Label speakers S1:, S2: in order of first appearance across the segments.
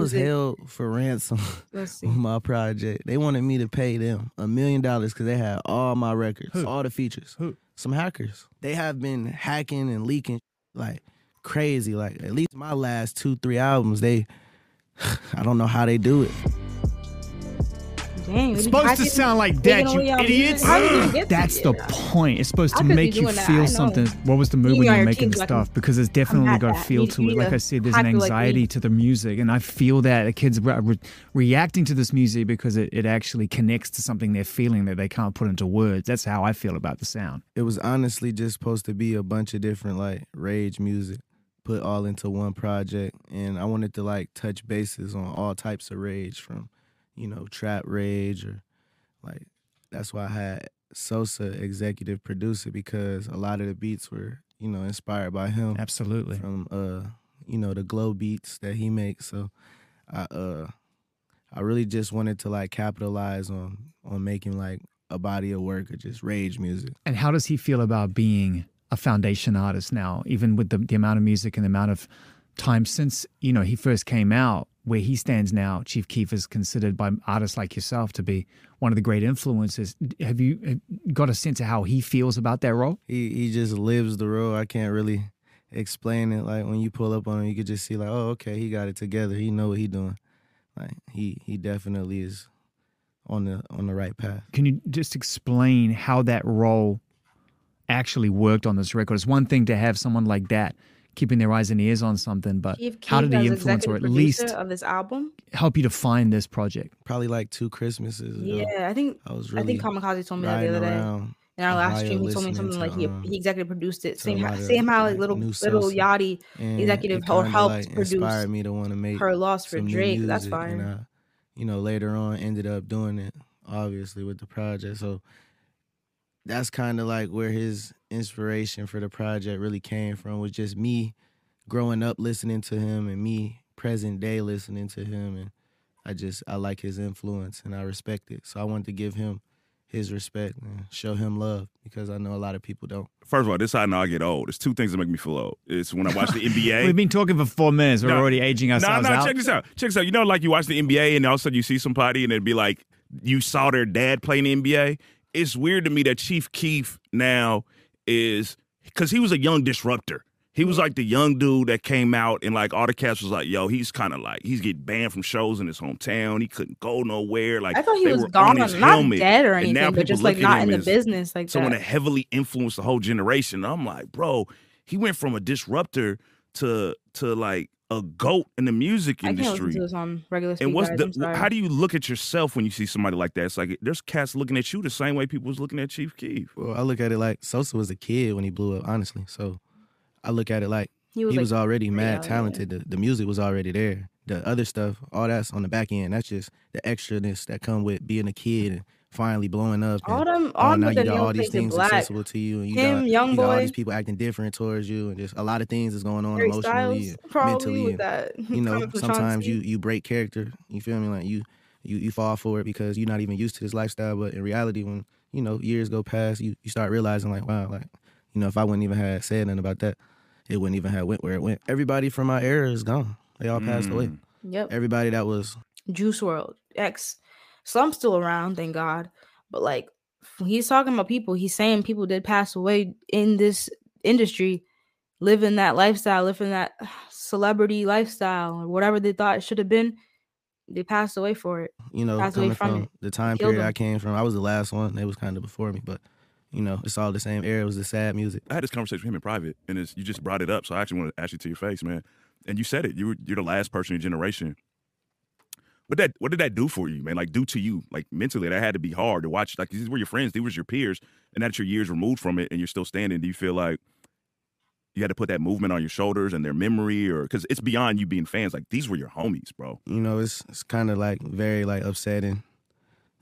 S1: was held for ransom
S2: Let's see.
S1: with my project. They wanted me to pay them a million dollars because they had all my records,
S3: Who?
S1: all the features.
S3: Who?
S1: Some hackers. They have been hacking and leaking like crazy. Like at least my last two, three albums, they I don't know how they do it.
S2: Dang,
S3: It's supposed to sound like that, you idiots.
S2: music. How did you get to
S3: That's the point. It's supposed to make you
S2: doing that, I
S3: feel something. What was the mood
S2: You
S3: when you were making
S2: kids
S3: the stuff? Because it's definitely got a feel to it. Like I said, there's an
S2: hack it like
S3: anxiety to the music, and I feel that the kids are re- reacting to this music because it, it actually connects to something they're feeling that they can't put into words. That's how I feel about the sound.
S1: It was honestly just supposed to be a bunch of different like rage music put all into one project and I wanted to like touch bases on all types of rage from, you know, trap rage or like that's why I had Sosa executive producer because a lot of the beats were, you know, inspired by him
S3: Absolutely.
S1: from uh, you know, the glow beats that he makes. So I uh I really just wanted to like capitalize on on making like a body of work of just rage music.
S3: And how does he feel about being a foundation artist now, even with the, the amount of music and the amount of time since, you know, he first came out, where he stands now, Chief Keef is considered by artists like yourself to be one of the great influences. Have you uh, got a sense of how he feels about that role?
S1: He he just lives the role. I can't really explain it. Like when you pull up on him, you could just see like, oh, okay, he got it together. He know what he doing. Like he he definitely is on the on the right path.
S3: Can you just explain how that role actually worked on this record? It's one thing to have someone like that keeping their eyes and ears on something, but
S2: Chief
S3: how did
S2: Keef
S3: he influence or at least
S2: producer of this album?
S3: help you to find this project?
S1: Probably like two Christmases ago.
S2: Yeah, I think
S1: I was
S2: I think Kamikaze told me that the other day. In our last stream, he told me something
S1: to,
S2: like he,
S1: um,
S2: he executive produced it.
S1: to a
S2: Same how, same how like
S1: like,
S2: little
S1: new
S2: little
S1: salsa.
S2: Yachty executive or helped
S1: like,
S2: produce
S1: inspired me to want to make
S2: her loss for
S1: some new
S2: Drake. That's fine.
S1: And I, you know, later on ended up doing it, obviously, with the project. So that's kind of like where his inspiration for the project really came from was just me growing up listening to him and me present day listening to him and I just I like his influence and I respect it. So I wanted to give him his respect and show him love because I know a lot of people don't.
S4: First of all, this is how I know I get old. There's two things that make me feel old. It's when I watch the NBA.
S3: We've been talking for four minutes. We're
S4: No,
S3: already aging
S4: No,
S3: ourselves
S4: no,
S3: out.
S4: check this out. Check this out. You know, like you watch the NBA and all of a sudden you see somebody and it'd be like you saw their dad playing the NBA. It's weird to me that Chief Keef now is because he was a young disruptor. He was like the young dude that came out and like all the cast was like, yo, he's kind of like he's getting banned from shows in his hometown. He couldn't go nowhere. Like
S2: I thought he was gone, not
S4: helmet.
S2: dead or anything, but just like not in the business like
S4: someone
S2: that.
S4: that heavily influenced the whole generation. I'm like, bro, he went from a disruptor to to like a goat in the music
S2: I can't listen
S4: industry.
S2: to this on regular speed.
S4: And what's
S2: guys, I'm
S4: the?
S2: sorry.
S4: How do you look at yourself when you see somebody like that? It's like there's cats looking at you the same way people was looking at Chief Keef.
S1: Well, I look at it like Sosa was a kid when he blew up, honestly. So I look at it like
S2: he
S1: he
S2: was,
S1: was, already mad
S2: yeah.
S1: talented. The, the music was already there. The other stuff, all that's on the back end. That's just the extraness that come with being a kid and finally blowing up.
S2: all
S1: and,
S2: them,
S1: oh,
S2: all
S1: now you got all these things
S2: black.
S1: accessible to you, and you
S2: Him,
S1: got,
S2: Young
S1: you got all these people acting different towards you, and just a lot of things is going on
S2: Harry
S1: emotionally,
S2: Styles,
S1: and mentally, and,
S2: that.
S1: you know, sometimes you you break character. You feel me? Like you you you fall for it because you're not even used to this lifestyle. But in reality, when you know years go past, you you start realizing like, wow, like you know, if I wouldn't even have said nothing about that, it wouldn't even have went where it went. Everybody from my era is gone. They all passed away.
S4: Mm.
S2: Yep.
S1: Everybody that was
S2: Juice WRLD, X. Some still around, thank God. But like when he's talking about people, he's saying people did pass away in this industry, living that lifestyle, living that celebrity lifestyle, or whatever they thought it should have been. They passed away for it.
S1: you know,
S2: Passed away
S1: coming
S2: from
S1: from,
S2: it.
S1: the time
S2: Killed
S1: period I came from. I was the last one. They was kind of before me, but you know, it's all the same era. It was the sad music.
S4: I had this conversation with him in private, and it's, you just brought it up. So I actually want to ask you to your face, man. And you said it. You were you're the last person in your generation. What that what did that do for you, man? Like do to you, like mentally, that had to be hard to watch. Like these were your friends, these were your peers, and that's your years removed from it, and you're still standing. Do you feel like you had to put that movement on your shoulders and their memory, or because it's beyond you being fans? Like these were your homies, bro.
S1: You know, it's it's kind of like very like upsetting,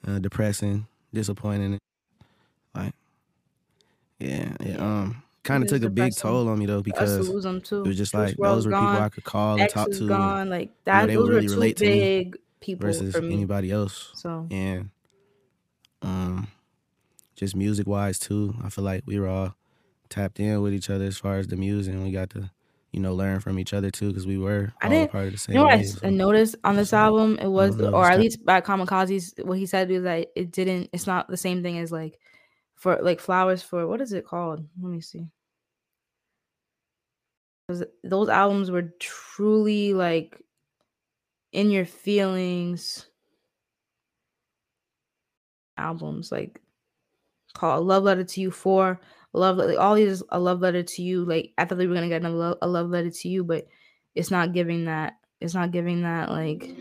S1: uh, depressing, disappointing. Like, yeah, it um kind of took a big toll on me though
S2: Us to
S1: because
S2: lose them too.
S1: it was just like those were people I could call and
S2: X
S1: talk to.
S2: gone. Like that.
S1: they
S2: those
S1: would
S2: were
S1: really
S2: two
S1: relate to me
S2: big people
S1: versus anybody else.
S2: So
S1: and um just music wise too i feel like we were all tapped in with each other as far as the music and we got to you know, learn from each other too, because we were
S2: I
S1: all
S2: didn't-
S1: part of the same.
S2: You know what
S1: so.
S2: I noticed on this album? It was,
S1: know,
S2: or at least by Kamikaze's, what he said was that it didn't. It's not the same thing as like for like flowers for what is it called? Let me see. Those albums were truly like in your feelings albums, like called "Love Letter to You" four, love like, all these a love letter to you. Like I thought they were gonna get another lo- a love letter to you, but it's not giving that it's not giving that like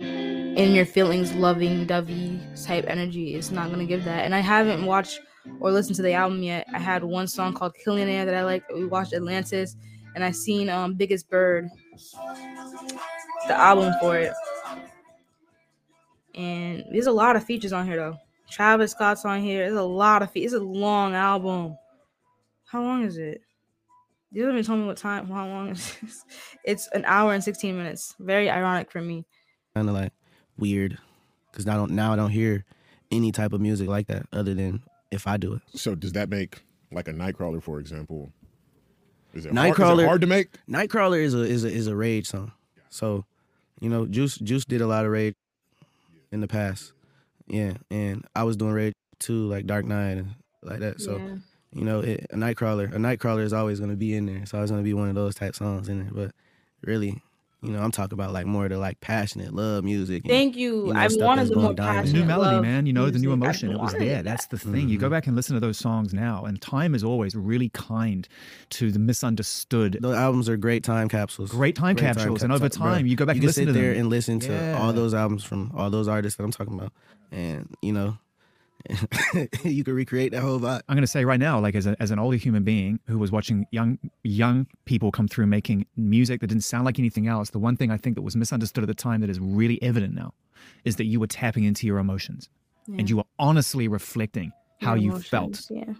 S2: in your feelings loving dovey type energy it's not gonna give that and i haven't watched or listened to the album yet i had one song called Killionaire that i like we watched atlantis and i seen um biggest bird the album for it and there's a lot of features on here though travis scott's on here there's a lot of fe- it's a long album how long is it you haven't even told me what time how long is this it's an hour and 16 minutes very ironic for me
S1: kind of like weird because I don't now I don't hear any type of music like that other than if I do it.
S5: So does that make like a Nightcrawler, for example? Is it, hard, is
S1: Nightcrawler-
S5: it hard to make?
S1: Nightcrawler is a is a is a rage song. So, you know, Juice Juice did a lot of rage in the past. Yeah, and I was doing rage too, like Dark Knight and like that. So,
S2: yeah.
S1: you know, it, a Nightcrawler, a Nightcrawler is always gonna be in there. It's always gonna be one of those type songs in there. But really, you know, I'm talking about like more of the like passionate love music. and-
S2: Thank you.
S1: you know,
S2: I've
S1: stuff
S2: wanted
S1: that's
S2: the more
S1: diamond.
S3: The
S2: passionate
S3: new melody,
S2: love
S3: man. You know, the new emotion. It was there.
S2: that.
S3: That's the thing. You mm-hmm.
S1: go
S3: back and listen to those songs now, and time is always really kind to the misunderstood.
S1: Those albums are great time capsules.
S3: Great time
S1: Great
S3: capsules, and over
S1: capsules, bro.
S3: time, you go back
S1: you
S3: and
S1: can
S3: listen
S1: sit
S3: to
S1: there
S3: them.
S1: and listen to
S3: Yeah.
S1: all those albums from all those artists that I'm talking about, and you know, you can recreate that whole vibe.
S3: I'm going to say right now, like as, a, as an older human being who was watching young young people come through making music that didn't sound like anything else, the one thing I think that was misunderstood at the time that is really evident now is that you were tapping into your emotions and you were honestly reflecting how
S2: Your
S3: you felt
S2: Yeah.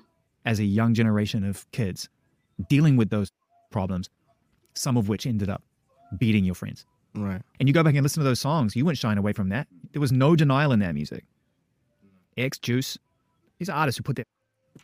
S3: as a young generation of kids dealing with those problems, some of which ended up beating your friends.
S1: Right.
S3: And you go back and listen to those songs, you weren't shying away from that. There was no denial in that music. X Juice, these are artists who put their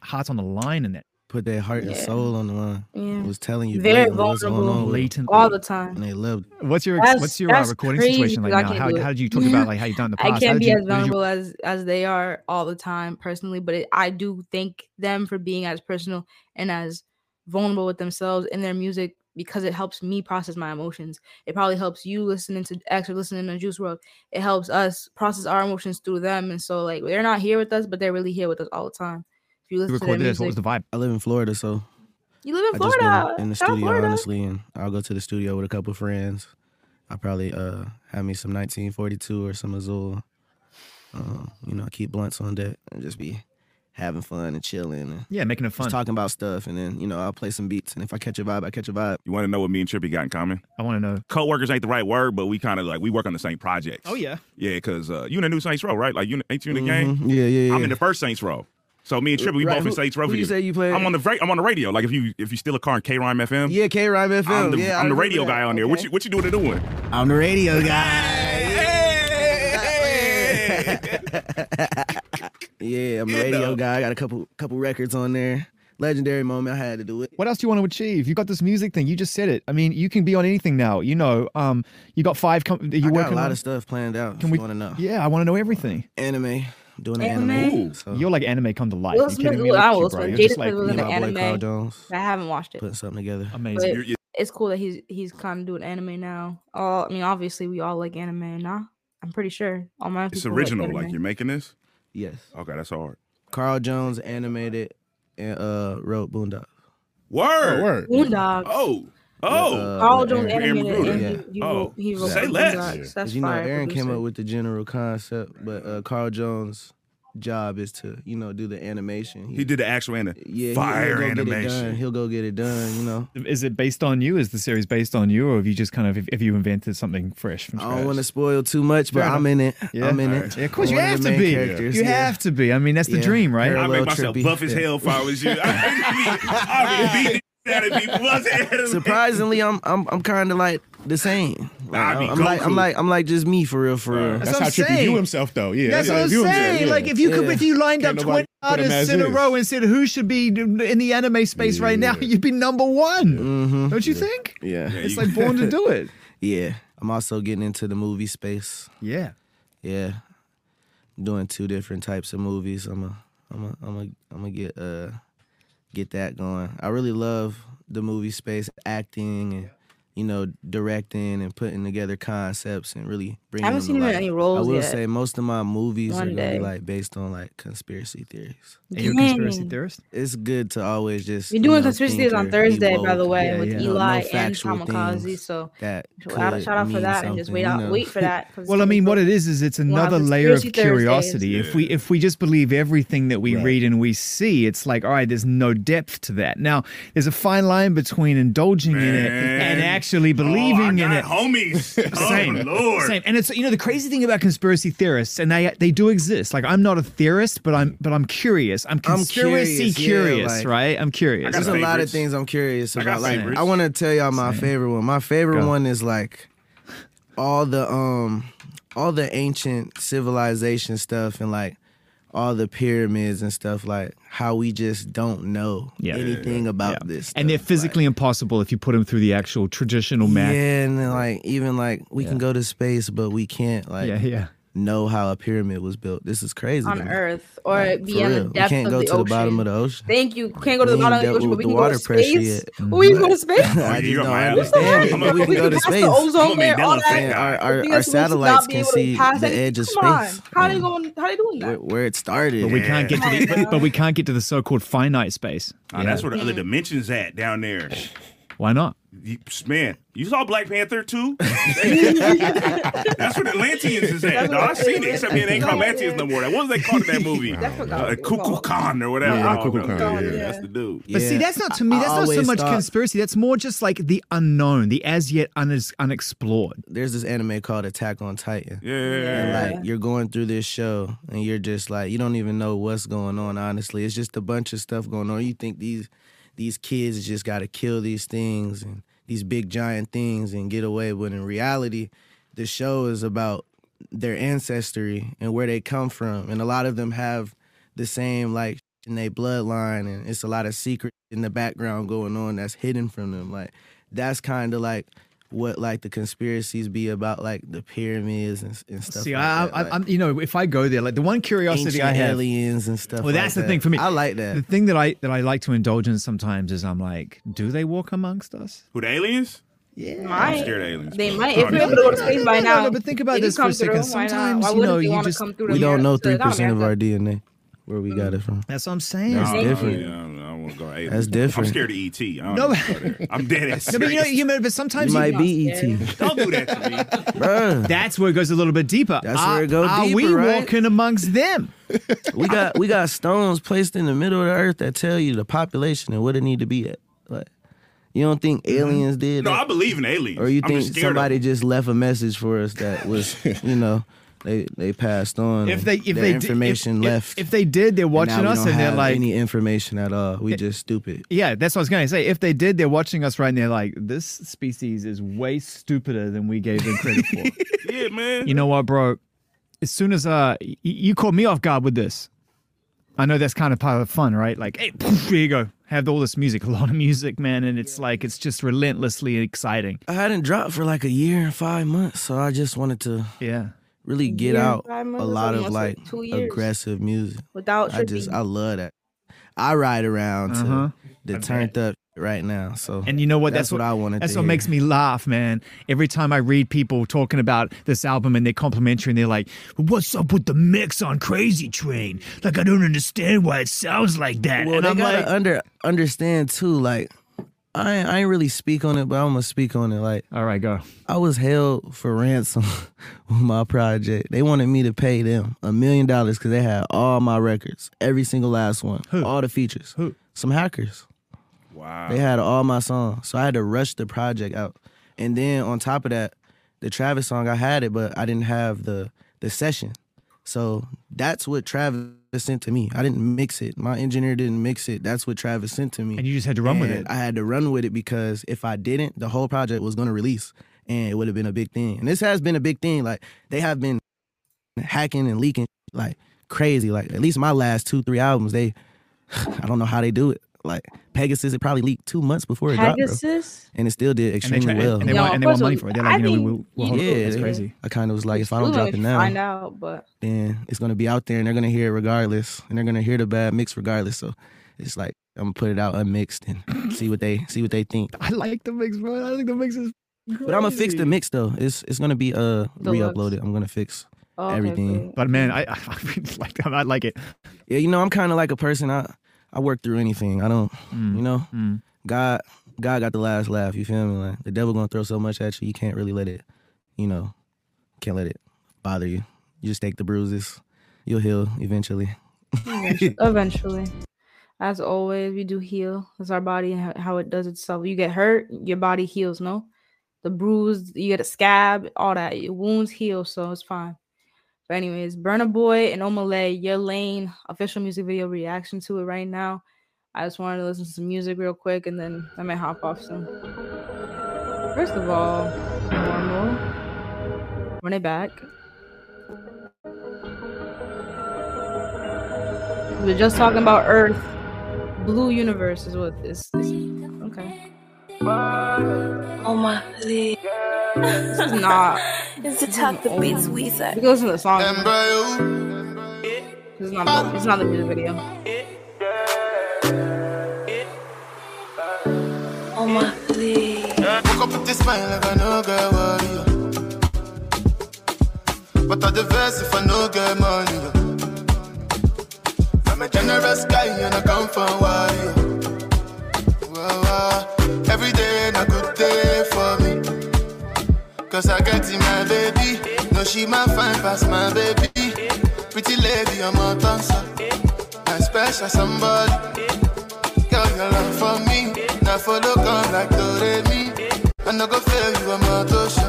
S3: hearts on the line in that
S1: Put their heart and soul on the line.
S2: Yeah.
S1: It was telling you
S2: Very
S1: blatantly what's going
S2: vulnerable.
S1: on with them,
S3: blatant.
S2: All the time.
S1: and they loved. it.
S3: What's your
S2: That's-
S3: what's your uh, recording
S2: crazy
S3: situation like now? How,
S2: do
S3: how did you talk about like how you've done in the past?
S2: I can't be
S3: you-
S2: as
S3: did you-
S2: vulnerable as as they are all the time personally, but it, I do thank them for being as personal and as vulnerable with themselves in their music because it helps me process my emotions. It probably helps you listening to X or listening to Juice WRLD. It helps us process our emotions through them, and so like they're not here with us, but they're really here with us all the time. If you
S3: you
S2: listen to their
S3: recorded this? What was the vibe?
S1: I live in Florida, so
S2: you live in
S1: I
S2: Florida.
S1: been in the
S2: Shout
S1: studio
S2: Florida.
S1: honestly, and I'll go to the studio with a couple friends. I probably uh have me some 1942 or some Azul. Um, you know, keep blunts on deck and just be having fun and chilling and
S3: Yeah, making it fun.
S1: just talking about stuff. And then you know I'll play some beats, and if I catch a vibe, I catch a vibe.
S4: You want to know what me and Trippie got in common?
S3: I want to know.
S4: Co-workers ain't the right word, but we kind of like we work on the same projects.
S3: Oh yeah,
S4: yeah, because uh, you in the new Saints Row, right? Like you ain't you in the game?
S1: Mhm. Yeah, yeah, yeah.
S4: I'm in the first Saints Row. So me and Trippie, we
S1: Right,
S4: both in
S1: who-
S4: Saints Row.
S1: Who you
S4: you.
S1: say you play?
S4: I'm on the I'm on the radio. Like if you if you steal a car in K Rhyme FM,
S1: Yeah, K Rhyme FM.
S4: I'm the,
S1: yeah, I
S4: I'm the radio
S1: that.
S4: guy on there. What you what you doing to doing?
S1: I'm the radio guy. yeah, I'm the
S4: You
S1: radio
S4: know.
S1: guy. I got a couple couple records on there. Legendary moment. I had to do it.
S3: What else do you want to achieve? You got this music thing. You just said it. I mean, you can be on anything now. You know, um, you got five. Com- you
S1: got
S3: working
S1: a lot
S3: on.
S1: of stuff planned out.
S3: Can
S1: if
S3: we-
S1: want to know?
S3: Yeah, I want to know everything.
S1: Anime. Doing the
S2: Anime?
S1: anime.
S4: Ooh.
S1: So,
S3: You're like anime come to life.
S2: Will Smith
S3: me?
S2: was- I will. Smith. Jada
S3: like
S2: Smith was
S1: me
S2: in
S1: and
S2: the
S1: my boy Carl
S2: anime.
S1: Jones
S2: I haven't watched it.
S1: putting something together.
S3: amazing.
S2: But-
S4: You're- you're-
S2: It's cool that he's he's kind of doing anime now. All I mean, obviously we all like anime, nah. I'm pretty sure all my
S4: it's original.
S2: Like
S4: Like you're making this.
S1: Yes.
S4: Okay, that's hard.
S1: Carl Jones animated and uh wrote Boondock.
S4: Word.
S5: Oh, word.
S2: Boondocks.
S4: Oh. Oh.
S1: Uh,
S2: Carl Jones
S1: Aaron.
S2: animated
S4: Bruder.
S2: and
S1: Yeah.
S2: he, he
S4: Oh,
S2: wrote, he wrote
S4: say
S2: the
S4: less.
S2: Boondocks.
S5: Yeah.
S2: That's
S1: 'Cause, you know,
S2: fire.
S1: Aaron came up with the general concept, but uh, Carl Jones' job is to, you know, do the animation.
S4: He did the actual and
S1: yeah, he-
S4: fire
S1: he'll go Get it done.
S4: animation.
S1: He'll go get it done. You know,
S3: Is it based on you? Is the series based on you, or have you just kind of if, if you invented something fresh from
S1: I don't want to spoil too much, but
S3: Fair
S1: I'm in it.
S3: Yeah.
S1: I'm in
S4: Alright.
S1: it.
S3: Yeah, of course
S1: I'm
S3: you have to be.
S1: characters,
S3: You
S1: yeah.
S3: have to be. I mean, that's the dream, right?
S4: I
S1: Parallel
S4: make myself
S1: trippy.
S4: buff as
S1: Yeah.
S4: hell if I was you. I would be beating out of people.
S1: Surprisingly, I'm I'm I'm kind of like the same.
S4: Nah, I mean,
S1: I'm like I'm like I'm like just me for real, for real.
S3: That's
S5: That's, how
S3: I'm Trippie
S5: view himself, though. Yeah,
S3: That's what I'm
S5: he himself,
S3: saying.
S5: yeah.
S3: Like, if you could,
S1: Yeah.
S3: if you lined
S5: Can't
S3: up twenty
S5: put him
S3: artists in a row and said who should be in the anime space right now, you'd be number one.
S1: hmm
S3: Don't you think?
S1: Yeah.
S4: Yeah,
S3: It's like born to do it.
S1: Yeah. I'm also getting into the movie space.
S3: Yeah.
S1: Yeah. Doing two different types of movies. I'm a I'm a I'm a I'm gonna get uh get that going. I really love the movie space, acting and you know, directing and putting together concepts and really bringing.
S2: I haven't
S1: them
S2: seen
S1: to
S2: him in any roles
S1: I will
S2: yet.
S1: say most of my movies
S2: One
S1: are gonna
S2: day.
S1: be like based on like conspiracy theories.
S3: And you're a conspiracy
S2: Dang.
S3: theorist.
S1: It's good to always just
S2: We're
S1: you
S2: doing
S1: know,
S2: conspiracy theories on Thursday, by the way,
S3: Yeah,
S2: with
S3: yeah.
S1: No- no
S2: Eli and
S1: factual
S2: Kamikaze. So
S1: That
S2: shout out,
S1: could
S2: shout out for
S1: mean
S2: that, and just wait
S1: you
S2: out,
S1: know.
S2: wait for that. 'cause
S3: Well, I mean, what it is is it's
S2: We'll
S3: another layer of
S2: conspiracy Thursdays.
S3: curiosity. If we if we just believe everything that we
S5: Right.
S3: read and we see, it's like, all right, there's no depth to that. Now, there's a fine line between indulging in it and
S4: Man.
S3: Actually
S4: Oh, I
S3: believing in it.
S4: homies.
S3: Same,
S4: Oh, Lord.
S3: same, and it's you know the crazy thing about conspiracy theorists, and they they do exist. Like I'm not a theorist, but I'm but I'm curious. I'm
S1: I'm
S3: conspiracy
S1: curious, yeah,
S3: curious,
S1: like-
S3: right? I'm curious.
S1: There's
S4: There's
S1: a lot of things I'm curious
S4: I
S1: about. Like
S4: favorites.
S1: I want to tell y'all my favorite one. My favorite
S3: Go.
S1: one is like all the um all the ancient civilization stuff and like all the pyramids and stuff like how we just don't know
S3: Yeah.
S1: anything about
S3: Yeah.
S1: this.
S3: and they're
S1: stuff.
S3: physically impossible if you put them through the actual traditional
S1: Like,
S3: math.
S1: yeah, and then like even like we can go to space, but we can't like
S3: yeah, yeah.
S1: Know how a pyramid was built. This is crazy.
S2: on
S1: to.
S2: Earth or
S1: Like,
S2: be
S1: for
S2: in the
S1: real.
S2: depth
S1: we can't
S2: of
S1: go
S2: the
S1: to
S2: ocean.
S1: the bottom of the ocean.
S2: Thank you. Can't go to the
S1: We
S2: bottom of the ocean,
S1: dealt
S2: but we
S1: with
S2: can
S1: the
S2: go to space.
S1: yet.
S2: Well, we can go to space.
S1: I
S4: you
S1: just
S4: got
S1: don't understand it, but we can go to
S2: Pass the
S1: space.
S2: ozone layer, all that.
S1: Our, our, our
S2: that's supposed to not
S1: satellites can see the edge of space.
S2: How they going? How they doing that?
S1: where it started.
S3: But we can't get to the but, but we can't get to the so-called finite space.
S4: That's where the other mm. dimensions at down there.
S3: Why not?
S4: You- Man, you saw Black Panther too? That's what the Atlanteans is at. dog. I seen it, except they ain't called Atlanteans no more. What was they called in that movie?
S2: I forgot
S4: Uh,
S2: what
S4: Cuckoo. Khan or whatever.
S5: Yeah,
S4: I don't
S5: Cuckoo. Khan, yeah.
S4: That's the dude.
S3: But see, that's not to me.
S1: I
S3: That's not so much
S1: thought-
S3: conspiracy. That's more just like the unknown, the as yet un- unexplored.
S1: There's this anime called Attack on Titan.
S4: Yeah.
S1: And
S2: Yeah.
S1: like you're going through this show and you're just like you don't even know what's going on honestly it's just a bunch of stuff going on you think these these kids just got to kill these things and these big giant things and get away. But in reality the show is about their ancestry and where they come from. And a lot of them have the same like in their bloodline and it's a lot of secret in the background going on that's hidden from them. Like that's kind of like what like the conspiracies be about like the pyramids and, and stuff
S3: See,
S1: like
S3: I,
S1: that,
S3: I,
S1: like
S3: I'm, you know, if I go there, like the one curiosity I have,
S1: aliens and stuff
S3: Well,
S1: like
S3: that's the
S1: that.
S3: thing for me.
S1: I like that.
S3: the thing that I that I like to indulge in sometimes is I'm like, do they walk amongst us?
S4: Who the aliens?
S3: Yeah.
S2: Might.
S4: I'm scared of aliens.
S2: They might. If we're able to go to space by
S3: No, no, no, but think about this for a second.
S2: through.
S3: Sometimes,
S2: Why
S3: you know, you just-
S2: come through to
S1: we don't know three percent of our DNA where we got it from
S3: That's what I'm saying.
S1: That's
S4: I don't
S1: different.
S4: Yeah, I don't, know. I don't want to go aliens.
S1: That's different.
S4: I'm scared of ET. I don't
S3: No,
S4: know. Go there. I'm dead ass
S3: No, but you know,
S4: serious.
S3: you know, but
S1: you
S3: sometimes you,
S1: might be ET
S4: Don't do that to me.
S1: Bruh.
S3: that's where it goes a little bit deeper.
S1: That's
S3: are,
S1: where it goes
S3: Are we
S1: right?
S3: walking amongst them?
S1: we got we got stones placed in the middle of the earth that tell you the population and what it need to be at like you don't think mm-hmm. aliens did
S4: No,
S1: that?
S4: I believe in aliens.
S1: or you think
S4: just
S1: somebody just left a message for us that was you know they they passed on
S3: If they, if
S1: their
S3: they did-
S1: information
S3: if, if-
S1: left
S3: if, they did, they're
S1: and
S3: watching
S1: now we
S3: us
S1: don't
S3: and they're like,
S1: any information at all we just stupid
S3: Yeah, that's what I was going to say. If they did, they're watching us right and they're like, this species is way stupider than we gave them credit for.
S4: Yeah, man.
S3: you know what, bro? As soon as uh, y- you caught me off guard with this, I know that's kind of part of the fun, right? Like, hey, poof, here you go. Have all this music, a lot of music, man. And it's like, it's just relentlessly exciting.
S1: I hadn't dropped for like a year and five months so I just wanted to
S3: Yeah.
S1: Really get
S2: Year
S1: out a lot of like
S2: like
S1: aggressive music
S2: without
S1: I just
S2: tripping.
S1: I love that. I ride around to
S3: Uh-huh.
S1: the turned up right now. So
S3: And you know what?
S1: That's what I wanted
S3: That's
S1: to
S3: what
S1: hear.
S3: makes me laugh, man. Every time I read people talking about this album and they're complimentary and they're like, "What's up with the mix on Crazy Train? Like, I don't understand why it sounds like that."
S1: well,
S3: and
S1: they
S3: I'm
S1: gotta
S3: like,
S1: under understand too. Like I ain't- I ain't really speak on it, but I'm gonna speak on it. Like
S3: "All right, go."
S1: I was held for ransom with my project. They wanted me to pay them a million dollars because they had all my records, every single last one,
S3: Who?
S1: all the features.
S3: Who?
S1: Some hackers.
S4: Wow.
S1: They had all my songs, so I had to rush the project out. And then on top of that, the Travis song I had it, but I didn't have the the session. So that's what Travis sent to me. I didn't mix it. My engineer didn't mix it. That's what Travis sent to me.
S3: And you just had to run with it.
S1: I had to run with it because if I didn't, the whole project was going to release. and it would have been a big thing. And this has been a big thing. Like they have been hacking and leaking like crazy. Like at least my last two, three albums, they I don't know how they do it. Like Pegasus, it probably leaked two months before it dropped, bro.
S2: Pegasus.
S1: and it still did
S3: And they,
S1: extremely well.
S3: and they
S2: No,
S3: want, and they want money
S2: it-
S3: for it. They're
S2: I
S3: like, you know, we,
S2: think
S3: we'll, we'll hold
S1: yeah,
S3: it. It's crazy.
S1: I kind of was like, if I don't drop it now,
S2: find out, but
S1: then it's gonna be out there and they're gonna hear it regardless, and they're gonna hear the bad mix regardless. So it's like I'm gonna put it out unmixed and see what they see what they think.
S3: I like the mix, bro. I think the mix is. Good.
S1: But I'm gonna fix the mix though. It's it's gonna be uh
S2: Deluxe.
S1: re-uploaded. I'm gonna fix.
S2: oh, okay,
S1: Everything.
S2: cool.
S3: But man, I, I really like. I like it.
S1: Yeah, you know I'm kind of like a person. I I work through anything. I don't.
S3: Mm,
S1: You know,
S3: mm.
S1: God God got the last laugh. You feel me? Like the devil gonna throw so much at you, you can't really let it. You know, can't let it bother you. You just take the bruises. You'll heal eventually.
S2: Eventually- Eventually. As always, we do heal. That's our body and how- how it does itself. You get hurt, your body heals, no? The bruise, you get a scab, all that. Your wounds heal, so it's fine. But anyways, Burna Boy and Omah Lay, your lane official music video reaction to it right now. I just wanted to listen to some music real quick and then I might hop off soon. First of all, normal. Run it back. We are just talking about Earth. Blue universe is what this is. Okay.
S6: Oh my.
S2: This is not.
S6: It's the top the beats we
S2: We
S6: said.
S2: can listen to the song.
S7: Embryo,
S2: This is not the, this is not the music video.
S6: Oh my please.
S7: woke up with this smile like I no get worry. But I the verse if I no get money. I'm a generous guy and I come from worry. In my baby. No, she my fine past my baby. Pretty lady, I'm a dancer. I'm special somebody. Girl, your love for me. Now follow come like Doremi. I no go fail you, I'm a tosha.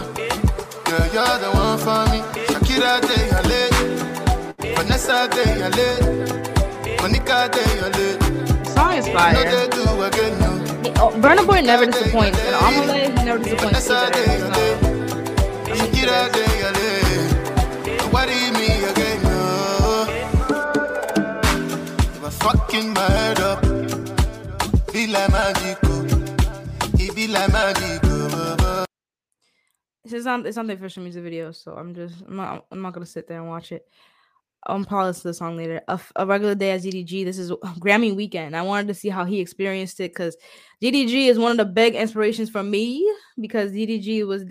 S7: Girl, you're the one for me. Shakira day, I late. Vanessa day, I late. Monica day, I late.
S2: Song is
S7: No,
S2: fire.
S7: they do again, no.
S2: Oh, Burna Boy never disappoints. And Omah Lay, he never disappoints either.
S7: late.
S2: This is not it's not the official music video, so I'm just I'm not I'm not gonna sit there and watch it. I'm probably the song later. A regular day as DDG. This is Grammy weekend. I wanted to see how he experienced it because DDG is one of the big inspirations for me because DDG was